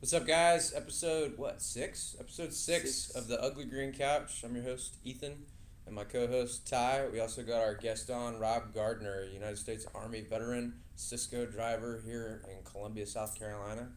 What's up, guys? Episode what six? Episode six, Six. of the Ugly Green Couch. I'm your host Ethan, and my co-host Ty. We also got our guest on Rob Gardner, United States Army veteran, Sysco driver here in Columbia, South Carolina.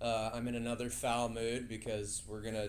Uh, I'm in another foul mood because we're gonna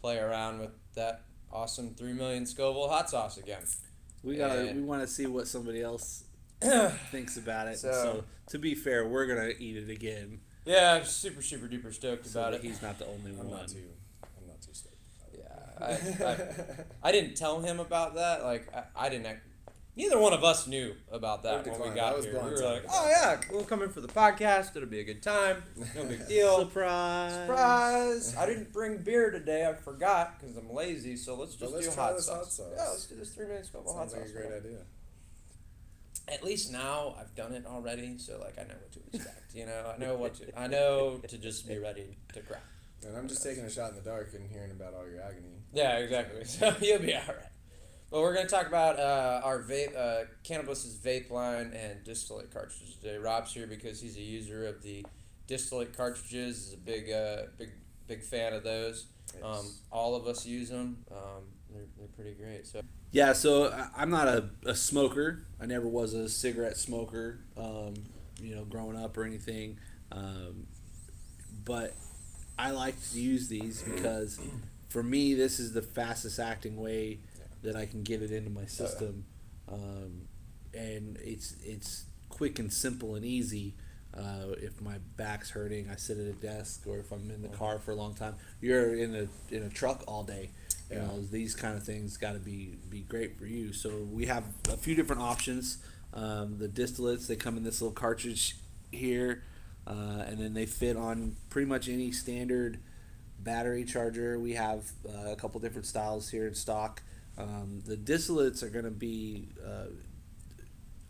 play around with that awesome three million Scoville hot sauce again. We gotta. We want to see what somebody else thinks about it. So- So, to be fair, we're gonna eat it again. Yeah, I'm super super duper stoked So about that it. he's not the only I'm one. not too. I'm not too stoked. Yeah, I, I, I didn't tell him about that. Like I, I didn't. Act, neither one of us knew about that when we got here. We were like, "Oh yeah, we'll come in for the podcast. It'll be a good time. No big deal." Surprise! Surprise! I didn't bring beer today. I forgot because I'm lazy. So let's just let's do try hot this sauce. hot sauce. Yeah, let's do this three minutes Scoville hot Sounds like sauce. a great idea. At least now I've done it already, so like I know what to expect. You know, I know what to. I know to just be ready to crack. And I'm just taking a shot in the dark and hearing about all your agony. Yeah, exactly. So you'll be all right. Well, we're going to talk about uh, our vape, uh, Cannabis's vape line and distillate cartridges today. Rob's here because he's a user of the distillate cartridges. Is a big, uh, big, big fan of those. Um, all of us use them. Um, they're, they're pretty great. So Yeah. So I'm not a, a smoker. I never was a cigarette smoker. Um, you know, growing up or anything. Um, but I like to use these because, for me, this is the fastest acting way that I can get it into my system, um, and it's it's quick and simple and easy. Uh, if my back's hurting, I sit at a desk, or if I'm in the car for a long time. You're in a in a truck all day. You Yeah. know these kind of things got to be be great for you. So we have a few different options. Um, the distillates they come in this little cartridge here, uh, and then they fit on pretty much any standard battery charger. We have uh, a couple different styles here in stock. Um, the distillates are going to be uh,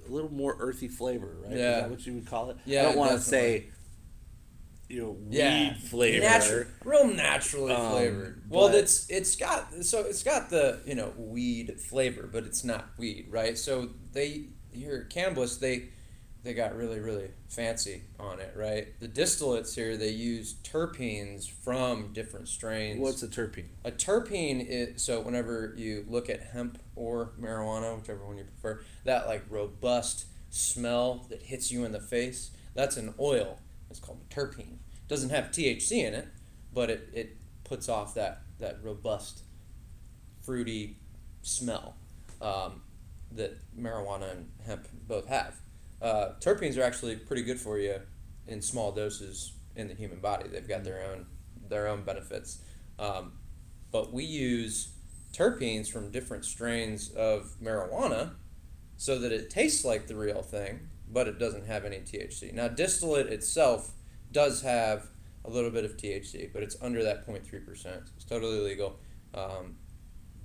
a little more earthy flavor, right? Yeah. Is that what you would call it? Yeah, I don't want to say, you know, yeah, weed flavor. Natu- real naturally Um, flavored. Well, it's it's got so it's got the you know weed flavor, but it's not weed, right? So they here at Cannabis they they got really really fancy on it, right? The distillates here they use terpenes from different strains. What's a terpene? A terpene is so whenever you look at hemp or marijuana, whichever one you prefer, that like robust smell that hits you in the face, that's an oil. It's called a terpene. It doesn't have THC in it, but it, it puts off that, that robust, fruity smell um, that marijuana and hemp both have. Uh, terpenes are actually pretty good for you in small doses in the human body. They've got their own their own benefits. Um, but we use terpenes from different strains of marijuana so that it tastes like the real thing, but it doesn't have any THC. Now, distillate itself does have a little bit of THC, but it's under that 0.3%. It's totally legal. Um,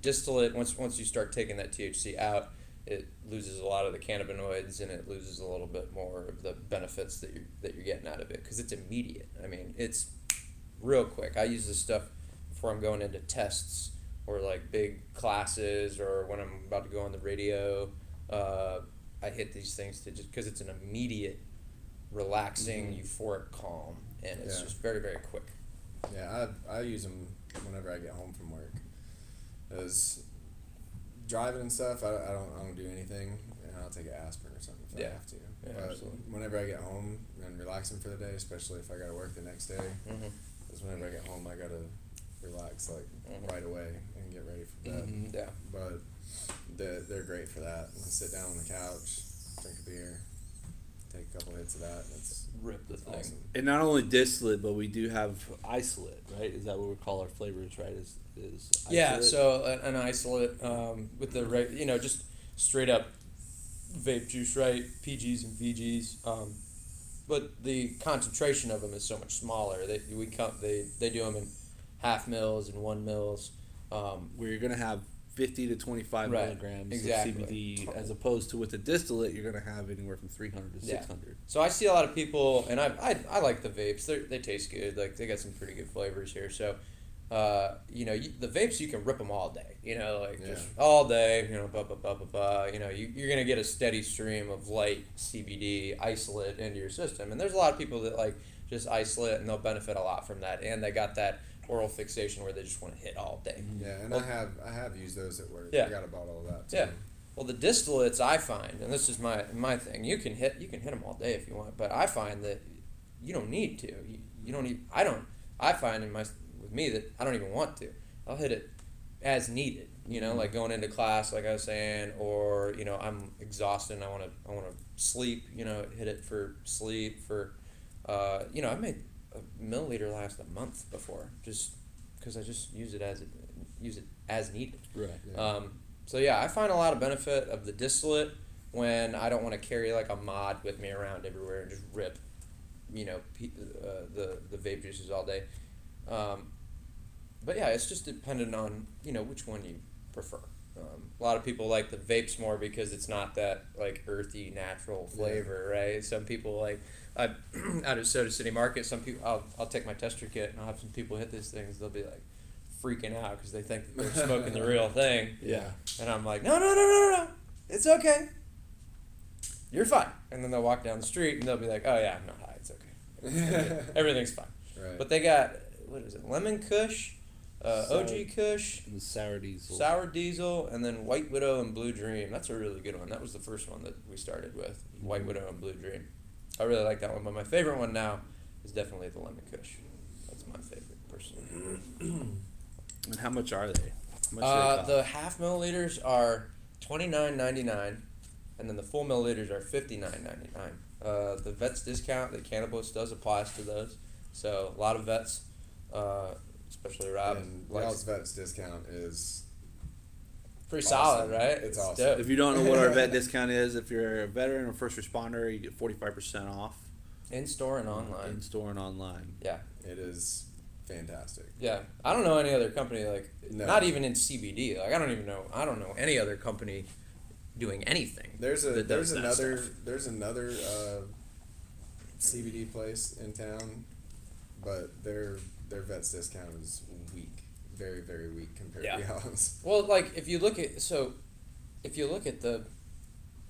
distillate, once, once you start taking that THC out, it loses a lot of the cannabinoids and it loses a little bit more of the benefits that you're, that you're getting out of it because it's immediate. I mean, it's real quick. I use this stuff before I'm going into tests or like big classes or when I'm about to go on the radio. Uh, I hit these things to just because it's an immediate, relaxing, euphoric calm, and it's Yeah. just very very quick. Yeah, I I use them whenever I get home from work. As driving and stuff, I, I don't I don't do anything, and I'll take an aspirin or something if Yeah. I have to. Yeah, but absolutely. whenever I get home and relaxing for the day, especially if I got to work the next day, Mm-hmm. is whenever I get home I gotta relax like Mhm. right away and get ready for bed. Mm-hmm. Yeah. But they're, they're great for that. And sit down on the couch, drink a beer, take a couple hits of that, and it's Rip the thing. awesome. And not only distillate, but we do have isolate, right? Is that what we call our flavors, right? Is is Yeah, isolate? so an, an isolate um, with the right, you know, just straight up vape juice, right? PGs and VGs. Um, but the concentration of them is so much smaller. They we come they they do them in half mils and one mils. Um, where you're gonna have fifty to twenty five Right, milligrams exactly. of CBD, as opposed to with the distillate, you're gonna have anywhere from three hundred to Yeah. six hundred. So I see a lot of people, and I, I, I like the vapes. They they taste good. Like they got some pretty good flavors here. So, uh, you know, you, the vapes you can rip them all day. You know, like just all day. You know, blah blah blah blah blah. You know, you you're gonna get a steady stream of light CBD isolate into your system. And there's a lot of people that like just isolate, and they'll benefit a lot from that. And they got that oral fixation where they just want to hit all day. Yeah, and Well- I have I have used those at work. Yeah. I got a bottle of that too. Yeah. Well, the distillates I find, and this is my my thing. You can hit you can hit them all day if you want, but I find that you don't need to. You, you don't need. I don't. I find in my with me that I don't even want to. I'll hit it as needed. You know, like going into class, like I was saying, or you know, I'm exhausted and I want to I want to sleep. You know, hit it for sleep for. Uh, you know, I made a milliliter last a month before, just because I just use it as it use it as needed. Right. Yeah. Um, so yeah, I find a lot of benefit of the distillate when I don't want to carry like a mod with me around everywhere and just rip, you know, pe- uh, the the vape juices all day. Um, but yeah, it's just dependent on you know which one you prefer. Um, a lot of people like the vapes more because it's not that like earthy natural Yeah. flavor, right? Some people like I out of Soda City Market. Some people I'll I'll take my tester kit and I'll have some people hit these things. They'll be like freaking out because they think that they're smoking the real thing. Yeah. And I'm like, no, no, no, no, no, no. It's okay. You're fine. And then they'll walk down the street and they'll be like, oh, yeah, I'm not high. It's okay. Everything's fine. right. But they got, what is it, Lemon Kush, uh, Sour- OG Kush, And sour diesel. Sour Diesel, and then White Widow and Blue Dream. That's a really good one. That was the first one that we started with White Widow and Blue Dream. I really like that one. But my favorite one now is definitely the Lemon Kush. That's my favorite, personally. And how much are they? Much do they Uh, the half milliliters are twenty nine ninety nine, and then the full milliliters are fifty nine ninety nine. Uh, the vets discount that Cannabis does applies to those, so a lot of vets, uh, especially Rob, and likes Y'all's Vets discount is pretty awesome. solid, right? It's awesome. dope. If you don't know what our vet discount is, if you're a veteran or first responder, you get 45% off in store and online. in store and online. Yeah, it is fantastic. yeah. I don't know any other company like No. not even in CBD. Like I don't even know. I don't know any other company doing anything. There's a that there's does that another stuff. there's another uh, CBD place in town, but their their vets discount is weak, very very weak compared Yeah. to y'all's. Well, like if you look at so, if you look at the,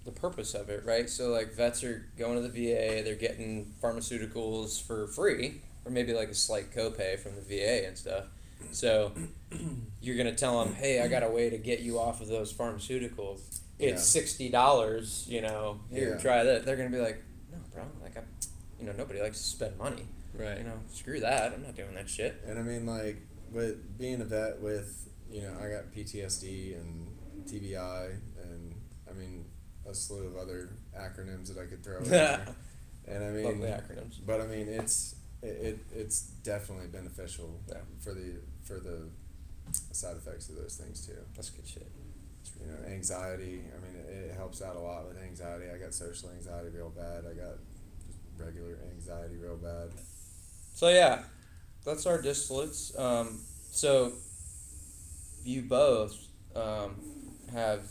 the purpose of it, right? So like vets are going to the VA, they're getting pharmaceuticals for free, or maybe like a slight copay from the VA and stuff. So, you're gonna tell them, hey, I got a way to get you off of those pharmaceuticals. It's Yeah. sixty dollars, you know. Here, Yeah. try that. They're gonna be like, no, bro. Like I, you know, nobody likes to spend money. Right. You know, screw that. I'm not doing that shit. And I mean, like, with being a vet, with you know, I got PTSD and TBI, and I mean, a slew of other acronyms that I could throw. in there. And I mean, Lovely acronyms. but I mean, it's it, it it's definitely beneficial Yeah. for the for the side effects of those things too. That's good shit. You know, anxiety. I mean, it, it helps out a lot with anxiety. I got social anxiety real bad. I got just regular anxiety real bad. So yeah, that's our distillates. Um, so you both um, have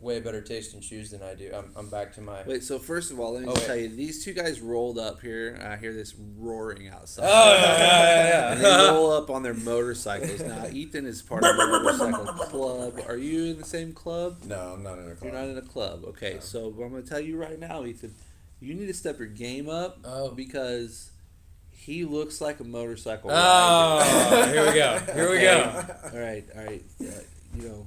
way better taste in shoes than I do. I'm, I'm back to my. Wait, so first of all, let me Oh, just tell you, these two guys rolled up here. I hear this roaring outside. Oh yeah, yeah, and yeah, they roll up on their motorcycles. Now, Ethan is part of the motorcycle club. Are you in the same club? No, I'm not in a club. You're not in a club. Okay, No. so I'm going to tell you right now, Ethan, you need to step your game up Oh. because he looks like a motorcycle Oh, here we go. Here we go. All right, all right. Uh, you know,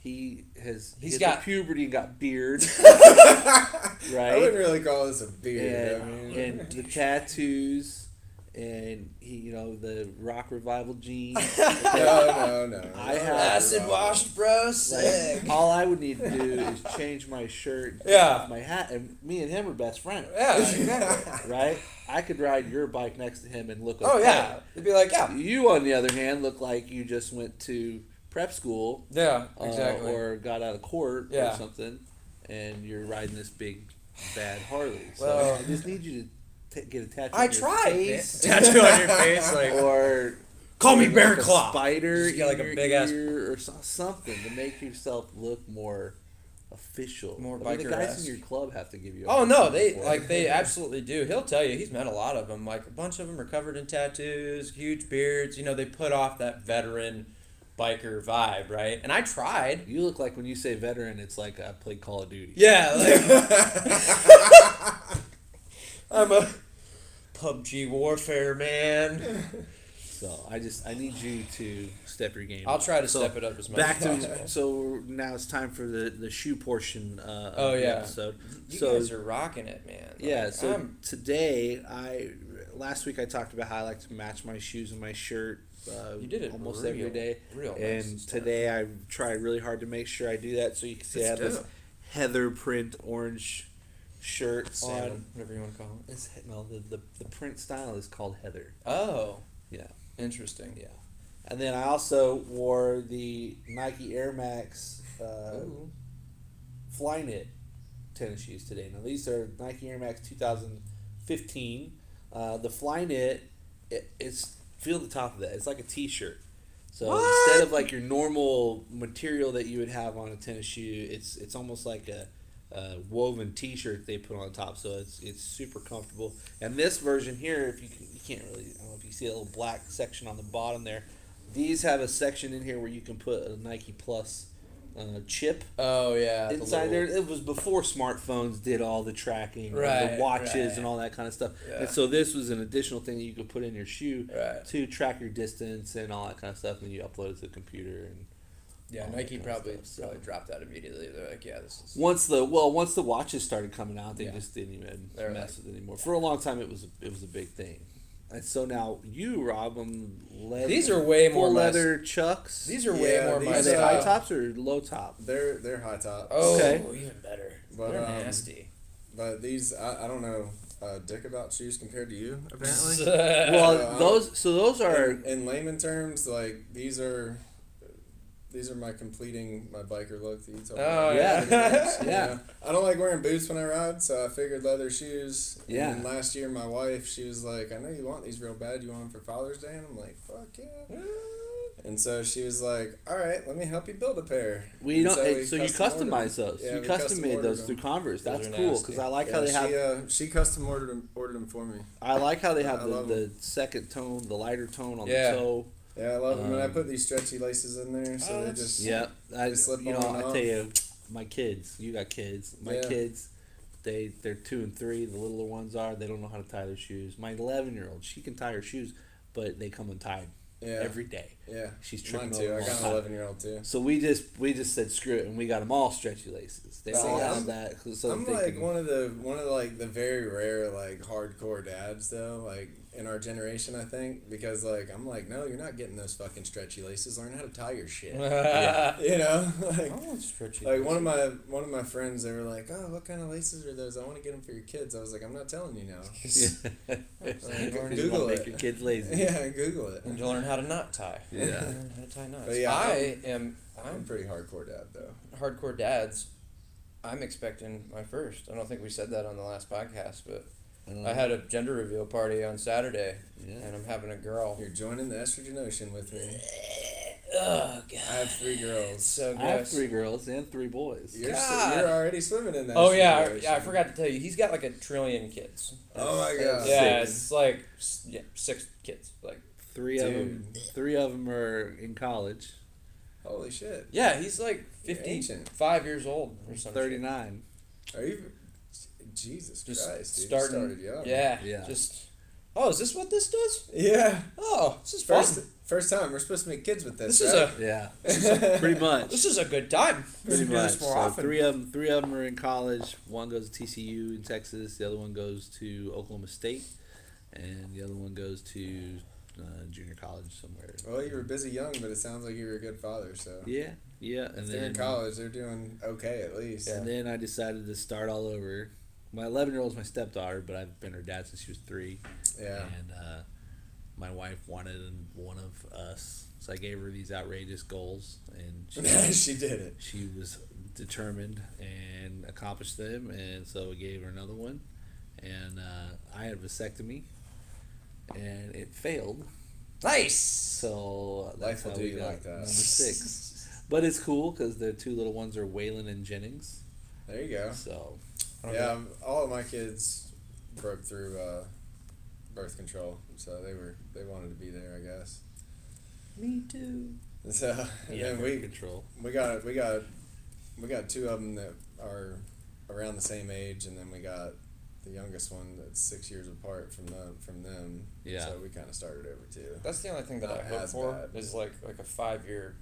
he has He's hit got- puberty and got beard, right. I wouldn't really call this a beard. I mean, and the tattoos, and he, you know, the rock revival jeans. no, no, no. I have- Acid washed, bro. Like, all I would need to do is change my shirt, and take Yeah. off my hat, and me and him are best friends, Yeah, exactly. right? I could ride your bike next to him and look. Oh okay. yeah, they'd be like, yeah, You, on the other hand, look like you just went to prep school, yeah, uh, exactly. or got out of court Yeah. or something, and you're riding this big bad Harley. So Well- I just need you to t- get a tattoo. I on your tried. face, Tattoo on your face, like or call me like Bear a Claw. spider Just get like in a your big ass- ear or so- something to make yourself look more official. More I mean, the guys biker-esque. in your club have to give you. a Oh no, hard they time for like they absolutely do. He'll tell you he's met a lot of them. Like a bunch of them are covered in tattoos, huge beards. You know, they put off that veteran biker vibe, right? And I tried. You look like when you say veteran, it's like I played Call of Duty. Yeah, like I'm a PUBG Warfare, man. So I just I need you to step your game. I'll up. try to So, step it up as much Back as possible. to so now it's time for the the shoe portion. Uh, Oh, of the yeah. episode. You so guys are rocking it, man. Like, yeah. So I'm- today I last week I talked about how I like to match my shoes and my shirt. Uh, you did it almost real, every day. Real nice and stuff. today I tried really hard to make sure I do that. So you can see I have Let's this do it. heather print orange shirt on. Salmon, whatever you want to call it. It's, no, the, the the print style is called heather. Oh, Yeah. interesting. Yeah. And then I also wore the Nike Air Max uh, Ooh. Tennis shoes today. Now these are Nike Air Max 2015. Uh, the Flyknit, it, it's feel the top of that. It's like a T-shirt. So What? instead of like your normal material that you would have on a tennis shoe, it's it's almost like a, a woven T-shirt they put on top. So it's it's super comfortable. And this version here, if you can, you can't really, I don't know if you see a little black section on the bottom there. These have a section in here where you can put a Nike Plus uh, chip Oh yeah. the inside little- there. It was before smartphones did all the tracking, Right, the watches, right. and all that kind of stuff. Yeah. And so this was an additional thing that you could put in your shoe Right. to track your distance and all that kind of stuff. And you upload it to the computer. And Yeah, all Nike kind of probably so. probably dropped that immediately. They're like, yeah, this is. once the well, once the watches started coming out, they Yeah. just didn't even They're mess like- with it anymore. For a long time, it was a, it was a big thing. And so now you, Rob, um, leather, These are way more full my- leather chucks. These are way Yeah, more these my are they uh, high tops or low top? They're they're high top. Oh, Okay. even better. But, They're um, nasty. But these I, I don't know uh, dick about shoes compared to you apparently. Well, Uh, those so those are in, in layman terms, like these are these are my completing my biker look that you told Oh, me. yeah. about. Yeah. I don't like wearing boots when I ride, so I figured leather shoes. Yeah. And last year, my wife, she was like, "I know you want these real bad. You want them for Father's Day?" And I'm like, "Fuck yeah!" And so she was like, "All right, let me help you build a pair." We And don't. so So, we so you custom ordered customize those. Yeah, you we custom custom made those them. through Converse. That's cool because I like Yeah, how they she, have. uh, she custom ordered them, ordered them for me. I like how they I have the, the second tone, the lighter tone on Yeah. the toe. Yeah, I love them, and I Um, put these stretchy laces in there, so Oh, they just Yeah, I They slip you know I tell you, my kids. You got kids. My Yeah. kids, they they're two and three. The littler ones are. They don't know how to tie their shoes. My eleven year old, she can tie her shoes, but they come untied yeah, every day. yeah. She's Mine tripping too. I got an eleven year old too. So we just we just said screw it, and we got them all stretchy laces. They See, all have I'm- that. So I'm like can- one of the one of the, like the very rare like hardcore dads though, like in our generation, I think, because like I'm like, no, you're not getting those fucking stretchy laces. Learn how to tie your shit. yeah. You know, I like want stretchy. like one of my one of my friends, they were like, oh, what kind of laces are those? I want to get them for your kids. I was like, I'm not telling you now. Yeah. Like, You wanna Google make it. your kids lazy. yeah, Google it. And to learn how to not tie. Yeah. Learn how to tie knots. But yeah, I am. I'm a I'm pretty hardcore dad though. hardcore dads. I'm expecting my first. I don't think we said that on the last podcast, but Um, I had a gender reveal party on Saturday, Yeah. and I'm having a girl. You're joining the estrogen ocean with me. Oh God. I have three girls. So I have three girls and three boys. You're, God. so, you're already swimming in that. Oh yeah, I, ocean. yeah. I forgot to tell you. He's got like a trillion kids. Oh my god. Yeah, Six. it's like yeah, six kids. Like Three of them. Three of them are in college. Holy shit. yeah, he's like You're 55 years old or something. Thirty nine. Are you? Jesus Just Christ, dude. starting. You started young. Yeah, Yeah. Just. Oh, is this what this does? Yeah. Oh, this is fun. First, first time we're supposed to make kids with this. This is right? Yeah. Pretty much. This is a good time. We Pretty should do much. this more So often. three of them. Three of them are in college. One goes to TCU in Texas. The other one goes to Oklahoma State, and the other one goes to uh, junior college somewhere. Well, you were busy young, but it sounds like you were a good father. So Yeah. Yeah. And if they're in college, they're doing okay at least. and then I decided to start all over. My eleven year old is my stepdaughter, but I've been her dad since she was three. Yeah. And uh, my wife wanted one of us, so I gave her these outrageous goals, and she, she did it. she was determined and accomplished them, and so we gave her another one. And uh, I had a vasectomy, and it failed. Nice. So that's Life will how do we you got like that. number six. But it's cool because the two little ones are Waylon and Jennings. There you go. So Yeah, um, all of my kids broke through uh, birth control, so they were they wanted to be there, I guess. me too. So Yeah, then birth we control. we got we got we got two of them that are around the same age, and then we got the youngest one that's six years apart from them. From them. Yeah. So we kind of started over too. That's the only thing that Not I hope for bad. is like like a five year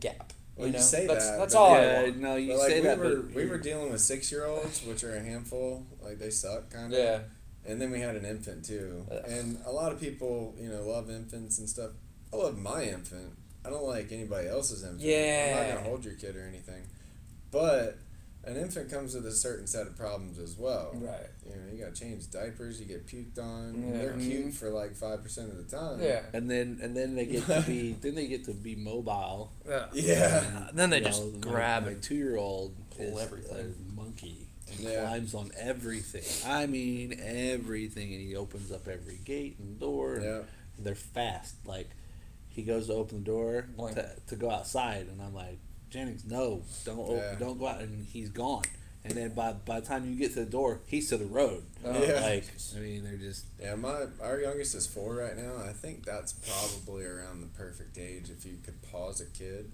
gap. Well, you you know? say that's, that, That's but- all I yeah, want. no, you like say we that, were, but we were dealing with six year olds, which are a handful. Like they suck, kind of. Yeah. And then we had an infant too. Ugh. And a lot of people, you know, love infants and stuff. I love my infant. I don't like anybody else's infant. Yeah. I'm not gonna hold your kid or anything. But an infant comes with a certain set of problems as well. Right. You know, you gotta change diapers, you get puked on. Yeah. They're cute Mhm. for like five percent of the time. Yeah. and then and then they get to be then they get to be mobile. Yeah. Yeah. Then they You just know, grab my, it. two year old pull is everything. a monkey and Yeah. climbs on everything. I mean everything, and he opens up every gate and door. And Yeah. They're fast. Like he goes to open the door Boing. to, to go outside, and I'm like, Jennings, no, don't open, Yeah. don't go out, and he's gone. And then by by the time you get to the door, he's to the road. Oh, Yeah. Like I mean, they're just Yeah, my our youngest is four right now. I think that's probably around the perfect age if you could pause a kid.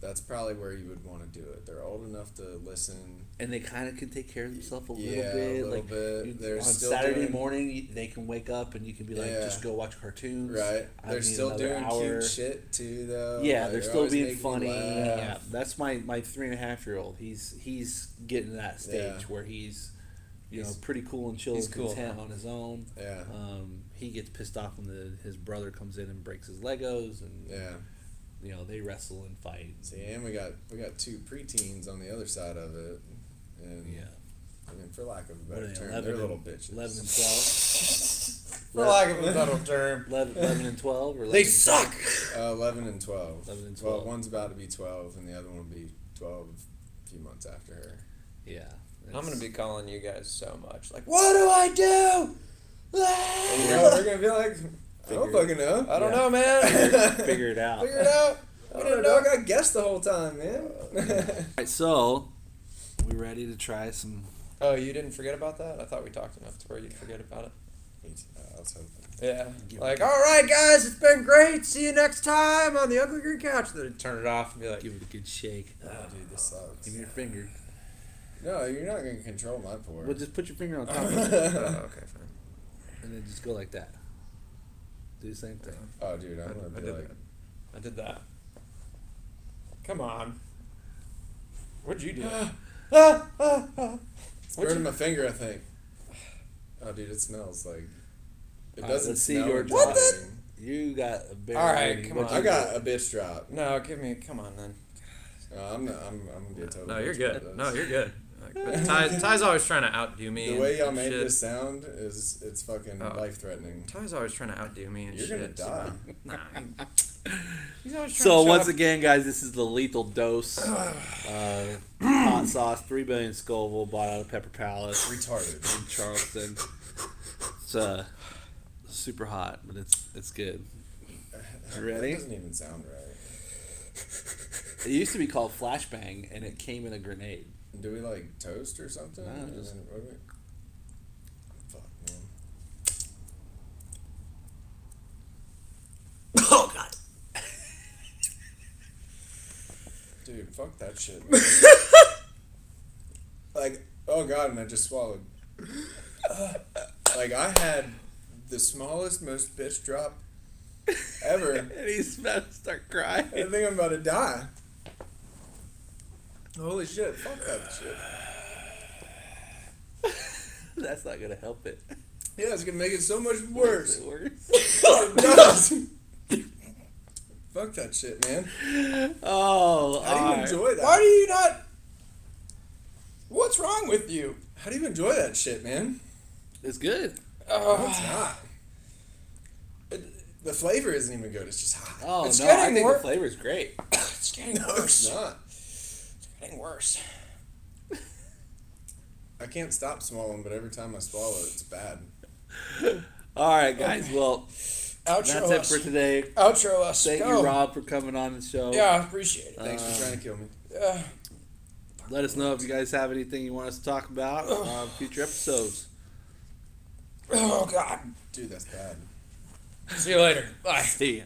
That's probably where you would want to do it. They're old enough to listen. and they kind of can take care of themselves a little yeah, bit. a little like bit. you- on Saturday doing, morning, they can wake up and you can be like, Yeah. just go watch cartoons. Right. I They're still doing hour. cute shit too, though. Yeah, Like, they're they still being funny. Yeah, that's my my three and a half year old. He's he's getting to that stage Yeah. where he's, you know, He's- pretty cool and chill and cool. content on his own. Yeah. Um, he gets pissed off when the, his brother comes in and breaks his Legos, and Yeah. You know they wrestle and fight. See, and we got we got two preteens on the other side of it, and Yeah, I mean, for lack of a better they, term, they're and- little bitches. eleven and twelve. For lack of a better term. 11, 11 and twelve, or 11 They and 12? suck. Uh, Eleven and twelve. 11 and twelve. Well, one's about to be twelve, and the other one will be twelve a few months after her. Yeah, I'm gonna be calling you guys so much. Like, what do I do? And you know, they're gonna be like, I don't Figure- fucking know. I don't Yeah. know, man. figure it out. Figure it out. I don't know. I guessed the whole time, man. Alright, so we ready to try some? Oh, you didn't forget about that? I thought we talked enough to where you'd forget about it. Uh, I was hoping. Yeah. Like, all right, guys, it's been great. See you next time on the Ugly Green Couch. Then turn it off and be like, Give it a good shake. Oh, dude, this sucks. Give me your finger. No, you're not gonna control my pour. Well, just put your finger on top of oh, it, okay, fine. and then just go like that. Do the same thing. oh, dude, I'm I, gonna I be did like, that. I did that. Come on. What'd you do? ah, ah, ah. it's What'd burning you- my finger. I think. Oh, dude, it smells like. It Alright, doesn't let's see smell your what drop. You got a bear. All right, come on. I got a bitch drop. No, give me. Come on, then. No, I'm not. I'm. I'm gonna be a total. No, you're bitch good. No, you're good. Like, but Ty, Ty's always trying to outdo me. The way y'all and made shit. this sound is it's fucking Oh. life threatening. Ty's always trying to outdo me and You're shit. gonna so- Nah, he's always trying So to once show again, guys, this is the lethal dose. uh, hot sauce, three billion Scoville, bought out of Pepper Palace Retarded. in Charleston. It's uh, super hot, but it's it's good. You ready? That doesn't even sound right. It used to be called Flashbang, and it came in a grenade. Do we like toast or something? No, just- then- what we- Fuck man. Oh God! Dude, fuck that shit. Like, oh god, and I just swallowed. like I had the smallest, most bitch drop ever. and he's about to start crying. I think I'm about to die. Holy shit! Fuck that shit. That's not gonna help it. Yeah, it's gonna make it so much worse. Worse. it does. Fuck that shit, man. Oh, How do you alright. enjoy that? Why do you not? What's wrong with you? How do you enjoy that shit, man? It's good. No, it's not. The flavor isn't even good. It's just hot. Oh It's no, I think wor- the flavor's great. it's getting No, worse. it's not. It's getting worse. I can't stop swallowing, but every time I swallow it's bad. All right, guys. Well, Outro that's us. it for today. Outro us. Thank Go. you, Rob, for coming on the show. Yeah, I appreciate it. Thanks Uh, for trying to kill me. Yeah. Let us know if you guys have anything you want us to talk about on future episodes. Oh God. Dude, that's bad. See you later. Bye. See ya.